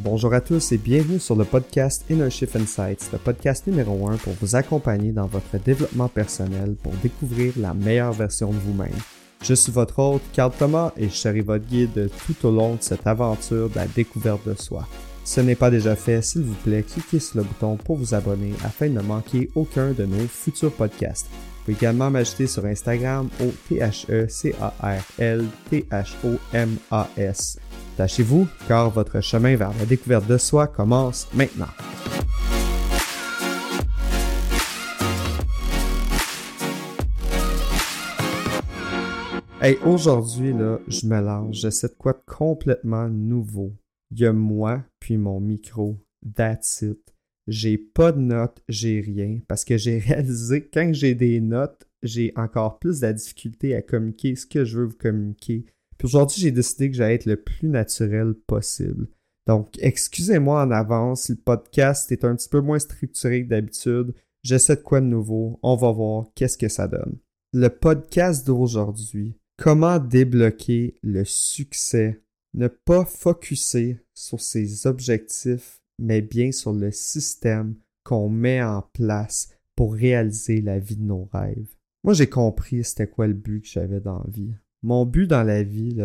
Bonjour à tous et bienvenue sur le podcast Inner Shift Insights, le podcast numéro 1 pour vous accompagner dans votre développement personnel pour découvrir la meilleure version de vous-même. Je suis votre hôte, Carl Thomas, et je serai votre guide tout au long de cette aventure de la découverte de soi. Si ce n'est pas déjà fait, s'il vous plaît, cliquez sur le bouton pour vous abonner afin de ne manquer aucun de nos futurs podcasts. Vous pouvez également m'ajouter sur Instagram au T-H-E-C-A-R-L-T-H-O-M-A-S. Tâchez-vous, car votre chemin vers la découverte de soi commence maintenant. Hey, aujourd'hui, là, je me lance. J'essaie de quoi de complètement nouveau? Il y a moi, puis mon micro. That's it. J'ai pas de notes, j'ai rien. Parce que j'ai réalisé que quand j'ai des notes, j'ai encore plus de la difficulté à communiquer ce que je veux vous communiquer. Puis aujourd'hui, j'ai décidé que j'allais être le plus naturel possible. Donc, excusez-moi en avance, le podcast est un petit peu moins structuré que d'habitude. J'essaie de quoi de nouveau. On va voir qu'est-ce que ça donne. Le podcast d'aujourd'hui, comment débloquer le succès? Ne pas focuser sur ses objectifs, mais bien sur le système qu'on met en place pour réaliser la vie de nos rêves. Moi, j'ai compris c'était quoi le but que j'avais dans la vie. Mon but dans la vie,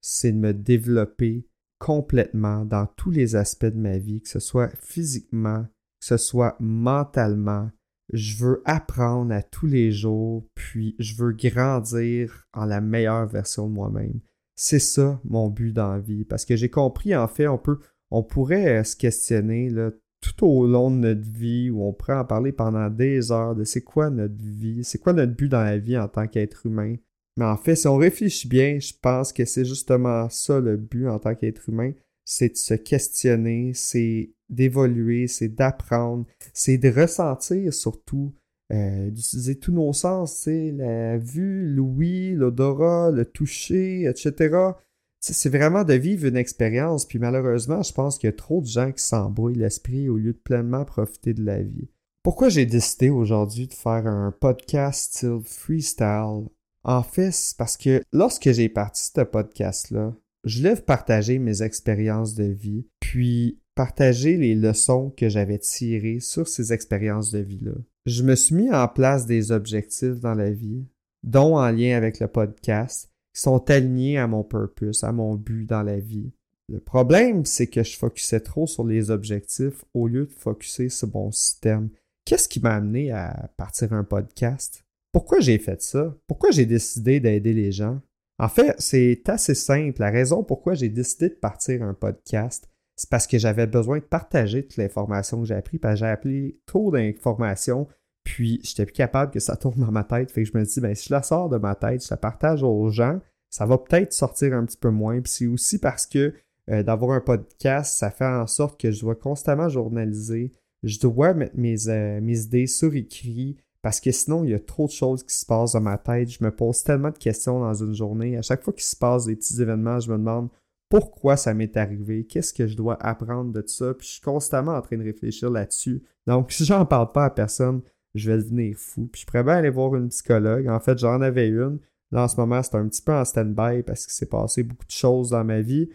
c'est de me développer complètement dans tous les aspects de ma vie, que ce soit physiquement, que ce soit mentalement. Je veux apprendre à tous les jours, puis je veux grandir en la meilleure version de moi-même. C'est ça mon but dans la vie. Parce que j'ai compris, en fait, on peut, on pourrait euh, se questionner tout au long de notre vie, où on pourrait en parler pendant des heures de c'est quoi notre vie, c'est quoi notre but dans la vie en tant qu'être humain? Mais en fait, si on réfléchit bien, je pense que c'est justement ça le but en tant qu'être humain, c'est de se questionner, c'est d'évoluer, c'est d'apprendre, c'est de ressentir surtout euh, d'utiliser tous nos sens, la vue, l'ouïe, l'odorat, le toucher, etc. C'est vraiment de vivre une expérience, puis malheureusement, je pense qu'il y a trop de gens qui s'embrouillent l'esprit au lieu de pleinement profiter de la vie. Pourquoi j'ai décidé aujourd'hui de faire un podcast style freestyle? En fait, parce que lorsque j'ai parti ce podcast-là, je voulais partager mes expériences de vie, puis partager les leçons que j'avais tirées sur ces expériences de vie-là je me suis mis en place des objectifs dans la vie, dont en lien avec le podcast, qui sont alignés à mon purpose, à mon but dans la vie. Le problème, c'est que je focusais trop sur les objectifs au lieu de focuser sur mon système. Qu'est-ce qui m'a amené à partir un podcast? Pourquoi j'ai fait ça? Pourquoi j'ai décidé d'aider les gens? En fait, c'est assez simple. La raison pourquoi j'ai décidé de partir un podcast, c'est parce que j'avais besoin de partager toute l'information que j'ai appris, parce que j'ai appris trop d'informations, puis j'étais plus capable que ça tourne dans ma tête. Fait que je me dis, ben, si je la sors de ma tête, je la partage aux gens, ça va peut-être sortir un petit peu moins. Puis c'est aussi parce que euh, d'avoir un podcast, ça fait en sorte que je dois constamment journaliser. Je dois mettre mes, euh, mes idées sur écrit parce que sinon, il y a trop de choses qui se passent dans ma tête. Je me pose tellement de questions dans une journée. À chaque fois qu'il se passe des petits événements, je me demande pourquoi ça m'est arrivé, qu'est-ce que je dois apprendre de ça, puis je suis constamment en train de réfléchir là-dessus. Donc, si j'en parle pas à personne, je vais devenir fou. Puis je pourrais bien aller voir une psychologue. En fait, j'en avais une. Là, en ce moment, c'est un petit peu en stand-by parce qu'il s'est passé beaucoup de choses dans ma vie.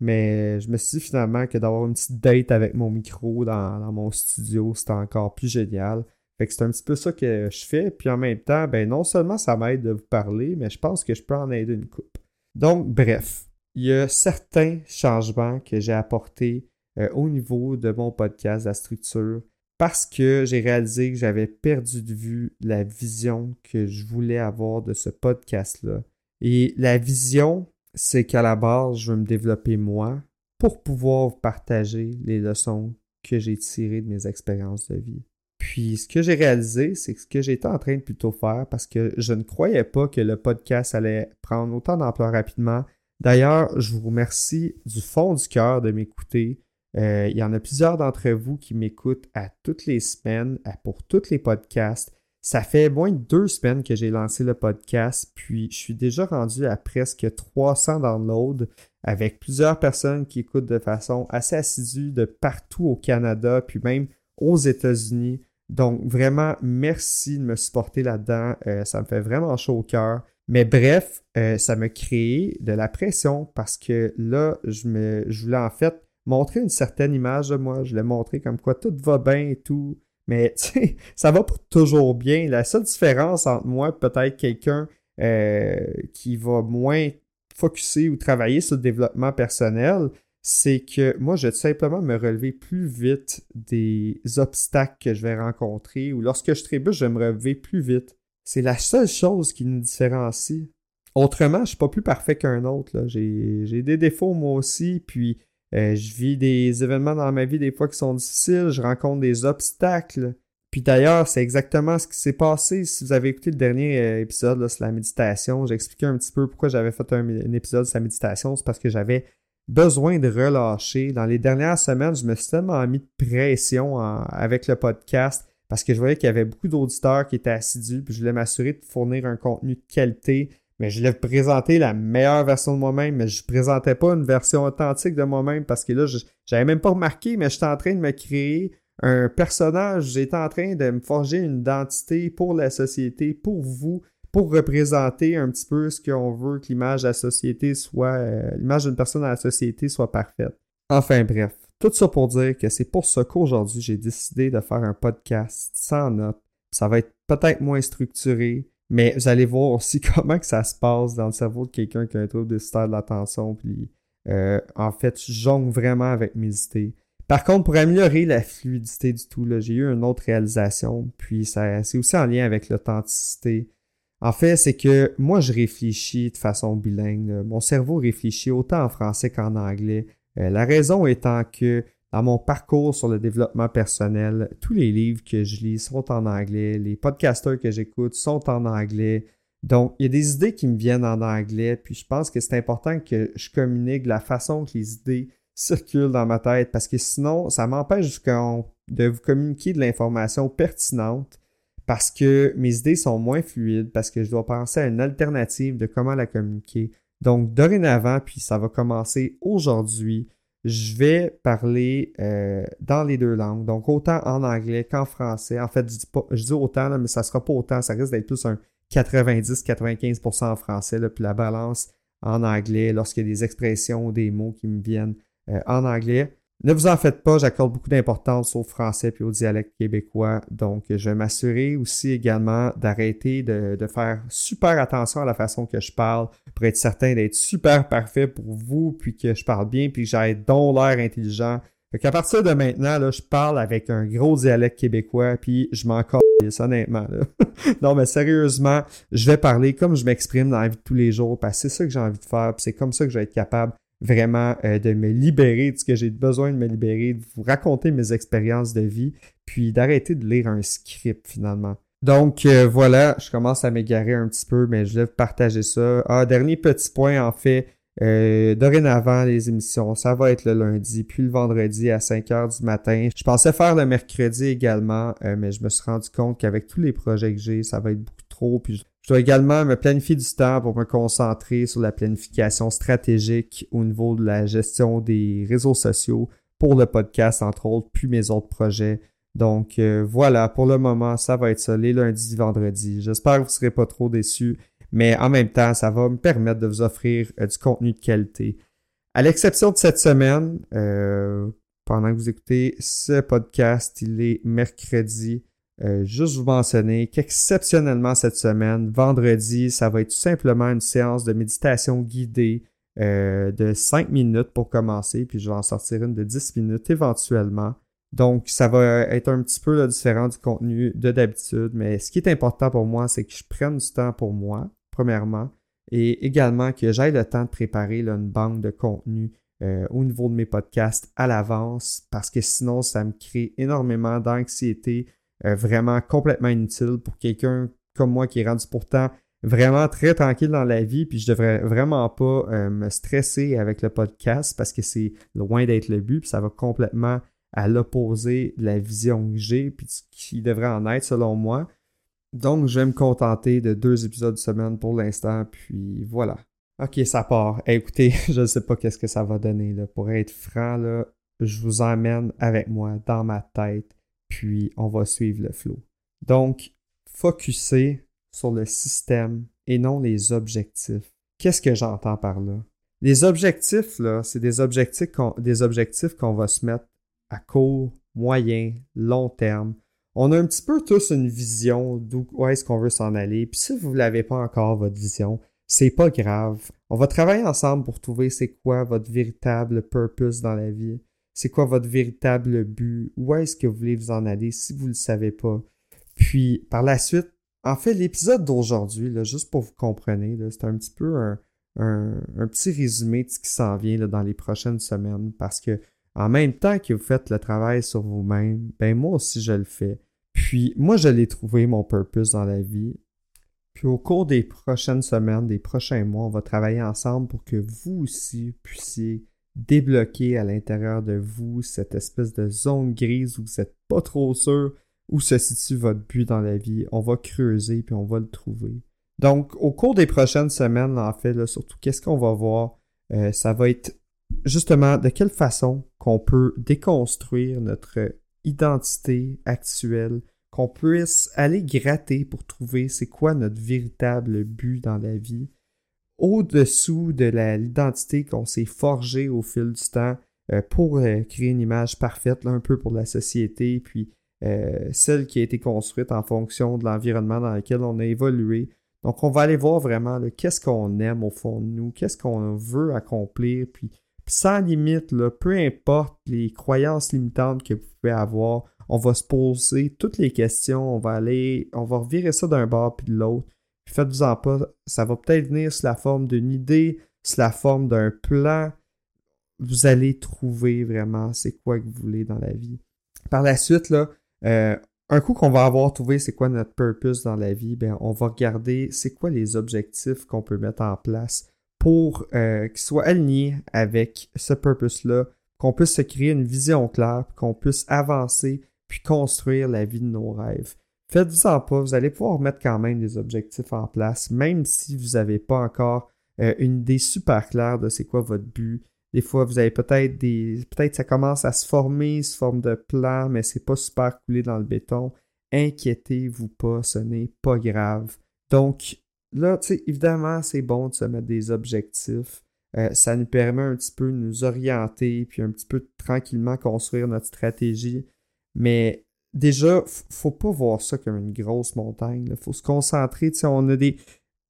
Mais je me suis dit finalement que d'avoir une petite date avec mon micro dans, dans mon studio, c'était encore plus génial. Fait que c'est un petit peu ça que je fais. Puis en même temps, ben non seulement ça m'aide de vous parler, mais je pense que je peux en aider une coupe. Donc, bref, il y a certains changements que j'ai apportés euh, au niveau de mon podcast, la structure, parce que j'ai réalisé que j'avais perdu de vue la vision que je voulais avoir de ce podcast-là. Et la vision, c'est qu'à la base, je veux me développer moi pour pouvoir partager les leçons que j'ai tirées de mes expériences de vie. Puis ce que j'ai réalisé, c'est que ce que j'étais en train de plutôt faire, parce que je ne croyais pas que le podcast allait prendre autant d'ampleur rapidement. D'ailleurs, je vous remercie du fond du cœur de m'écouter. Euh, il y en a plusieurs d'entre vous qui m'écoutent à toutes les semaines pour tous les podcasts. Ça fait moins de deux semaines que j'ai lancé le podcast, puis je suis déjà rendu à presque 300 downloads avec plusieurs personnes qui écoutent de façon assez assidue de partout au Canada, puis même aux États-Unis. Donc vraiment, merci de me supporter là-dedans. Euh, ça me fait vraiment chaud au cœur. Mais bref, euh, ça m'a créé de la pression parce que là, je, me, je voulais en fait montrer une certaine image de moi. Je voulais montrer comme quoi tout va bien et tout. Mais tu sais, ça va pas toujours bien. La seule différence entre moi peut-être quelqu'un euh, qui va moins focuser ou travailler sur le développement personnel, c'est que moi, je vais simplement me relever plus vite des obstacles que je vais rencontrer ou lorsque je trébuche, je vais me relever plus vite. C'est la seule chose qui nous différencie. Autrement, je suis pas plus parfait qu'un autre. J'ai des défauts moi aussi, puis euh, je vis des événements dans ma vie des fois qui sont difficiles, je rencontre des obstacles. Puis d'ailleurs, c'est exactement ce qui s'est passé. Si vous avez écouté le dernier euh, épisode sur la méditation, j'ai expliqué un petit peu pourquoi j'avais fait un, épisode sur la méditation. C'est parce que j'avais besoin de relâcher. Dans les dernières semaines, je me suis tellement mis de pression avec le podcast parce que je voyais qu'il y avait beaucoup d'auditeurs qui étaient assidus, puis je voulais m'assurer de fournir un contenu de qualité. Mais je voulais présenter la meilleure version de moi-même, mais je présentais pas une version authentique de moi-même parce que là, j'avais même pas remarqué, mais j'étais en train de me créer un personnage, j'étais en train de me forger une identité pour la société, pour vous, pour représenter un petit peu ce qu'on veut que l'image de la société soit, euh, l'image d'une personne dans la société soit parfaite. Enfin bref, tout ça pour dire que c'est pour ça qu'aujourd'hui j'ai décidé de faire un podcast sans notes. Ça va être peut-être moins structuré, mais vous allez voir aussi comment que ça se passe dans le cerveau de quelqu'un qui a un trouble de de l'attention, puis euh, en fait, je jongle vraiment avec mes idées. Par contre, pour améliorer la fluidité du tout, j'ai eu une autre réalisation, puis c'est aussi en lien avec l'authenticité. En fait, c'est que moi, je réfléchis de façon bilingue. Mon cerveau réfléchit autant en français qu'en anglais. Euh, la raison étant que dans mon parcours sur le développement personnel, tous les livres que je lis sont en anglais, les podcasters que j'écoute sont en anglais. Donc, il y a des idées qui me viennent en anglais, puis je pense que c'est important que je communique la façon que les idées circule dans ma tête parce que sinon, ça m'empêche de vous communiquer de l'information pertinente parce que mes idées sont moins fluides, parce que je dois penser à une alternative de comment la communiquer. Donc, dorénavant, puis ça va commencer aujourd'hui, je vais parler euh, dans les deux langues, donc autant en anglais qu'en français. En fait, je dis, autant, mais ça sera pas autant, ça risque d'être plus un 90-95% en français, puis la balance en anglais lorsqu'il y a des expressions ou des mots qui me viennent euh, en anglais. Ne vous en faites pas, j'accorde beaucoup d'importance au français puis au dialecte québécois. Donc, je vais m'assurer aussi également d'arrêter de, faire super attention à la façon que je parle pour être certain d'être super parfait pour vous, puis que je parle bien, puis que j'ai donc l'air intelligent. Fait qu'à partir de maintenant, là, je parle avec un gros dialecte québécois, puis je m'en honnêtement. Là. non, mais sérieusement, je vais parler comme je m'exprime dans la vie de tous les jours, parce que c'est ça que j'ai envie de faire, puis c'est comme ça que je vais être capable vraiment euh, de me libérer de ce que j'ai besoin de me libérer, de vous raconter mes expériences de vie, puis d'arrêter de lire un script finalement. Donc euh, voilà, je commence à m'égarer un petit peu, mais je vais partager ça. Ah, dernier petit point en fait, euh, dorénavant les émissions, ça va être le lundi, puis le vendredi à 5 heures du matin. Je pensais faire le mercredi également, mais je me suis rendu compte qu'avec tous les projets que j'ai, ça va être beaucoup trop, dois également me planifier du temps pour me concentrer sur la planification stratégique au niveau de la gestion des réseaux sociaux pour le podcast, entre autres, puis mes autres projets. Donc euh, voilà, pour le moment, ça va être ça, les lundis, vendredis. J'espère que vous ne serez pas trop déçus, mais en même temps, ça va me permettre de vous offrir euh, du contenu de qualité. À l'exception de cette semaine, euh, pendant que vous écoutez ce podcast, il est mercredi euh, juste vous mentionner qu'exceptionnellement cette semaine, vendredi, ça va être tout simplement une séance de méditation guidée euh, de 5 minutes pour commencer, puis je vais en sortir une de 10 minutes éventuellement. Donc, ça va être un petit peu différent du contenu de d'habitude, mais ce qui est important pour moi, c'est que je prenne du temps pour moi, premièrement, et également que j'aille le temps de préparer une banque de contenu euh, au niveau de mes podcasts à l'avance, parce que sinon, ça me crée énormément d'anxiété, euh, vraiment complètement inutile pour quelqu'un comme moi qui est rendu pourtant vraiment très tranquille dans la vie, puis je devrais vraiment pas euh, me stresser avec le podcast parce que c'est loin d'être le but, puis ça va complètement à l'opposé de la vision que j'ai, puis qui devrait en être selon moi. Donc, je vais me contenter de deux épisodes de semaine pour l'instant, puis voilà. Ok, ça part. écoutez, je ne sais pas qu'est-ce que ça va donner. Là. Pour être franc, là, je vous emmène avec moi dans ma tête puis on va suivre le flow. Donc, focuser sur le système et non les objectifs. Qu'est-ce que j'entends par là? Les objectifs, là, c'est des objectifs qu'on, des objectifs qu'on va se mettre à court, moyen, long terme. On a un petit peu tous une vision d'où est-ce qu'on veut s'en aller. Puis si vous ne l'avez pas encore, votre vision, c'est pas grave. On va travailler ensemble pour trouver c'est quoi votre véritable purpose dans la vie. C'est quoi votre véritable but? Où est-ce que vous voulez vous en aller si vous ne le savez pas? Puis par la suite, en fait, l'épisode d'aujourd'hui, juste pour vous compreniez, c'est un petit peu un, un, petit résumé de ce qui s'en vient dans les prochaines semaines parce que en même temps que vous faites le travail sur vous-même, ben moi aussi je le fais. Puis moi je l'ai trouvé mon purpose dans la vie. Puis au cours des prochaines semaines, des prochains mois, on va travailler ensemble pour que vous aussi puissiez débloquer à l'intérieur de vous cette espèce de zone grise où vous n'êtes pas trop sûr où se situe votre but dans la vie. On va creuser puis on va le trouver. Donc, au cours des prochaines semaines, en fait, surtout, qu'est-ce qu'on va voir? Euh, ça va être justement de quelle façon qu'on peut déconstruire notre identité actuelle, qu'on puisse aller gratter pour trouver c'est quoi notre véritable but dans la vie, au-dessous de l'identité qu'on s'est forgée au fil du temps euh, pour euh, créer une image parfaite, un peu pour la société, puis celle qui a été construite en fonction de l'environnement dans lequel on a évolué, donc, on va aller voir vraiment qu'est-ce qu'on aime au fond de nous, qu'est-ce qu'on veut accomplir, puis, sans limite, là, peu importe les croyances limitantes que vous pouvez avoir, on va se poser toutes les questions, on va aller, on va revirer ça d'un bord puis de l'autre. Faites-vous-en pas, ça va peut-être venir sous la forme d'une idée, sous la forme d'un plan. Vous allez trouver vraiment c'est quoi que vous voulez dans la vie. Par la suite, là, euh, un coup qu'on va avoir trouvé c'est quoi notre purpose dans la vie, ben on va regarder c'est quoi les objectifs qu'on peut mettre en place pour euh, qu'ils soient alignés avec ce purpose-là, qu'on puisse se créer une vision claire, qu'on puisse avancer puis construire la vie de nos rêves. Faites-vous-en pas, vous allez pouvoir mettre quand même des objectifs en place, même si vous n'avez pas encore euh, une idée super claire de c'est quoi votre but, des fois, vous avez peut-être des. Peut-être ça commence à se former sous forme de plan, mais c'est pas super coulé dans le béton. Inquiétez-vous pas, ce n'est pas grave. Donc, là, tu sais, évidemment, c'est bon de se mettre des objectifs. Euh, ça nous permet un petit peu de nous orienter, puis un petit peu tranquillement construire notre stratégie. Mais déjà, faut pas voir ça comme une grosse montagne. Il faut se concentrer. Tu sais, on a des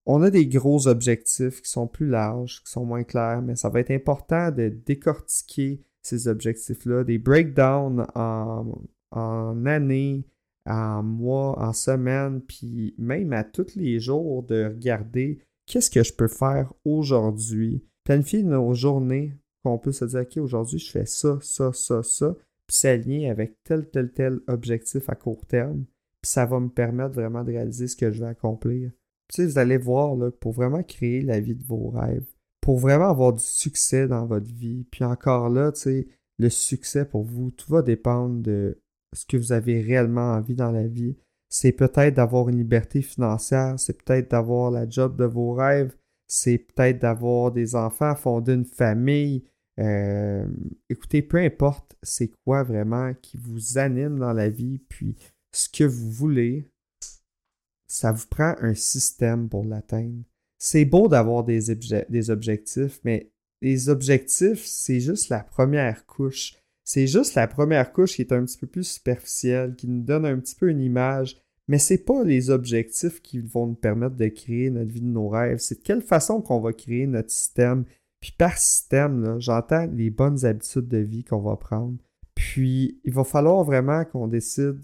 on a des gros objectifs qui sont plus larges, qui sont moins clairs, mais ça va être important de décortiquer ces objectifs-là, des breakdowns en, en années, en mois, en semaines, puis même à tous les jours de regarder qu'est-ce que je peux faire aujourd'hui. Planifier nos journées, qu'on peut se dire, OK, aujourd'hui, je fais ça, ça, ça, ça, puis s'aligner avec tel, tel, tel objectif à court terme, puis ça va me permettre vraiment de réaliser ce que je vais accomplir vous allez voir, là, pour vraiment créer la vie de vos rêves, pour vraiment avoir du succès dans votre vie, puis encore là, le succès pour vous, tout va dépendre de ce que vous avez réellement envie dans la vie. C'est peut-être d'avoir une liberté financière, c'est peut-être d'avoir la job de vos rêves, c'est peut-être d'avoir des enfants, fonder une famille. Euh, écoutez, peu importe c'est quoi vraiment qui vous anime dans la vie, puis ce que vous voulez, ça vous prend un système pour l'atteindre. C'est beau d'avoir des, des objectifs, mais les objectifs, c'est juste la première couche. C'est juste la première couche qui est un petit peu plus superficielle, qui nous donne un petit peu une image, mais c'est pas les objectifs qui vont nous permettre de créer notre vie de nos rêves. C'est de quelle façon qu'on va créer notre système. Puis par système, j'entends les bonnes habitudes de vie qu'on va prendre. Puis il va falloir vraiment qu'on décide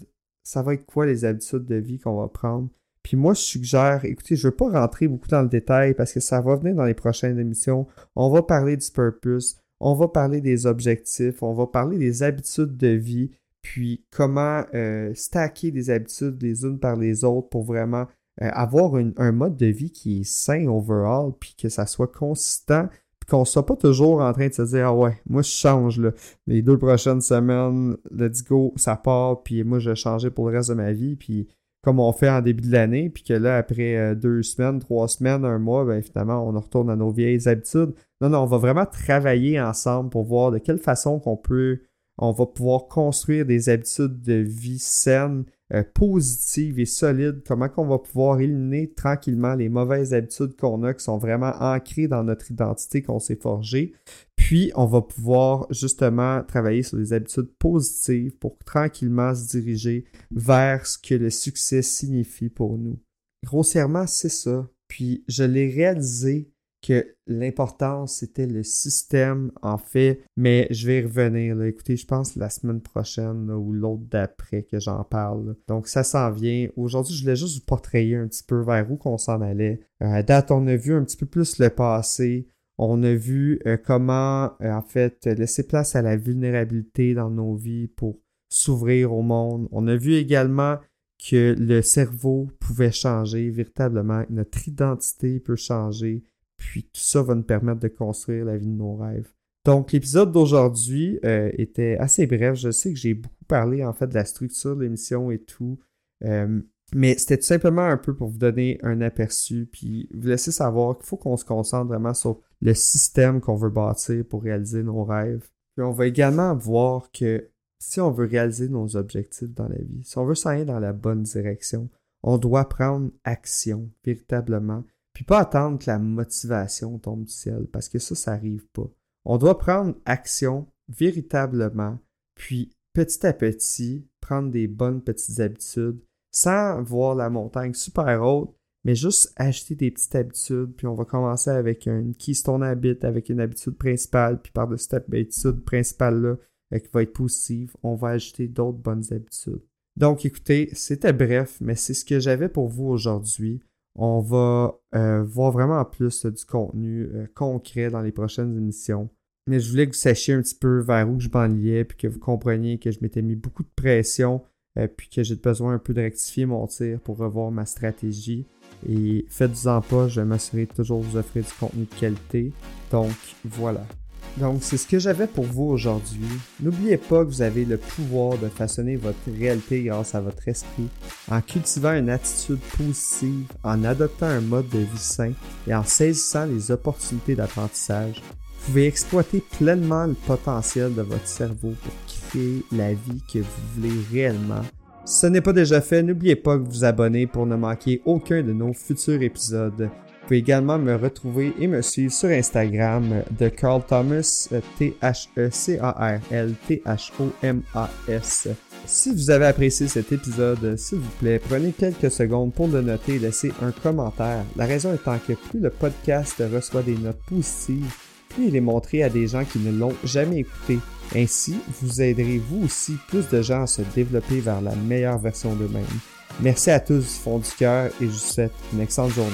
ça va être quoi les habitudes de vie qu'on va prendre. Puis moi, je suggère, écoutez, je ne veux pas rentrer beaucoup dans le détail parce que ça va venir dans les prochaines émissions. On va parler du purpose, on va parler des objectifs, on va parler des habitudes de vie, puis comment euh, stacker des habitudes les unes par les autres pour vraiment euh, avoir un mode de vie qui est sain overall, puis que ça soit consistant, qu'on soit pas toujours en train de se dire Ah ouais, moi je change là. Les deux prochaines semaines, let's go, ça part, puis moi je vais changer pour le reste de ma vie, puis comme on fait en début de l'année, puis que là, après euh, deux semaines, trois semaines, un mois, ben finalement, on retourne à nos vieilles habitudes. Non, non, on va vraiment travailler ensemble pour voir de quelle façon qu'on peut, on va pouvoir construire des habitudes de vie saines euh, positive et solide, comment qu'on va pouvoir éliminer tranquillement les mauvaises habitudes qu'on a qui sont vraiment ancrées dans notre identité qu'on s'est forgée. Puis, on va pouvoir justement travailler sur les habitudes positives pour tranquillement se diriger vers ce que le succès signifie pour nous. Grossièrement, c'est ça. Puis, je l'ai réalisé que l'important, c'était le système, en fait. Mais je vais y revenir. Écoutez, je pense la semaine prochaine ou l'autre d'après que j'en parle. Donc, ça s'en vient. Aujourd'hui, je voulais juste vous portrayer un petit peu vers où qu'on s'en allait. Euh, à date, on a vu un petit peu plus le passé. On a vu euh, comment, euh, en fait, laisser place à la vulnérabilité dans nos vies pour s'ouvrir au monde. On a vu également que le cerveau pouvait changer véritablement, notre identité peut changer, puis tout ça va nous permettre de construire la vie de nos rêves. Donc l'épisode d'aujourd'hui euh, était assez bref. Je sais que j'ai beaucoup parlé en fait de la structure de l'émission et tout. Euh, mais c'était tout simplement un peu pour vous donner un aperçu, puis vous laisser savoir qu'il faut qu'on se concentre vraiment sur le système qu'on veut bâtir pour réaliser nos rêves. Puis on va également voir que si on veut réaliser nos objectifs dans la vie, si on veut s'en dans la bonne direction, on doit prendre action véritablement puis pas attendre que la motivation tombe du ciel, parce que ça, ça n'arrive pas. On doit prendre action véritablement, puis petit à petit, prendre des bonnes petites habitudes, sans voir la montagne super haute, mais juste acheter des petites habitudes, puis on va commencer avec une keystone habit, avec une habitude principale, puis par-dessus cette habitude principale-là, euh, qui va être positive, on va ajouter d'autres bonnes habitudes. Donc écoutez, c'était bref, mais c'est ce que j'avais pour vous aujourd'hui. On va euh, voir vraiment plus du contenu euh, concret dans les prochaines émissions. Mais je voulais que vous sachiez un petit peu vers où je m'enliais, puis que vous compreniez que je m'étais mis beaucoup de pression, euh, puis que j'ai besoin un peu de rectifier mon tir pour revoir ma stratégie. Et faites-en pas, je vais m'assurer de toujours vous offrir du contenu de qualité. Donc voilà. Donc, c'est ce que j'avais pour vous aujourd'hui. N'oubliez pas que vous avez le pouvoir de façonner votre réalité grâce à votre esprit, en cultivant une attitude positive, en adoptant un mode de vie sain et en saisissant les opportunités d'apprentissage. Vous pouvez exploiter pleinement le potentiel de votre cerveau pour créer la vie que vous voulez réellement. Si ce n'est pas déjà fait, n'oubliez pas de vous abonner pour ne manquer aucun de nos futurs épisodes. Vous pouvez également me retrouver et me suivre sur Instagram de Carl Thomas, T-H-E-C-A-R-L-T-H-O-M-A-S. Si vous avez apprécié cet épisode, s'il vous plaît, prenez quelques secondes pour le noter et laisser un commentaire. La raison étant que plus le podcast reçoit des notes positives, plus il est montré à des gens qui ne l'ont jamais écouté. Ainsi, vous aiderez vous aussi plus de gens à se développer vers la meilleure version d'eux-mêmes. Merci à tous du fond du cœur et je vous souhaite une excellente journée.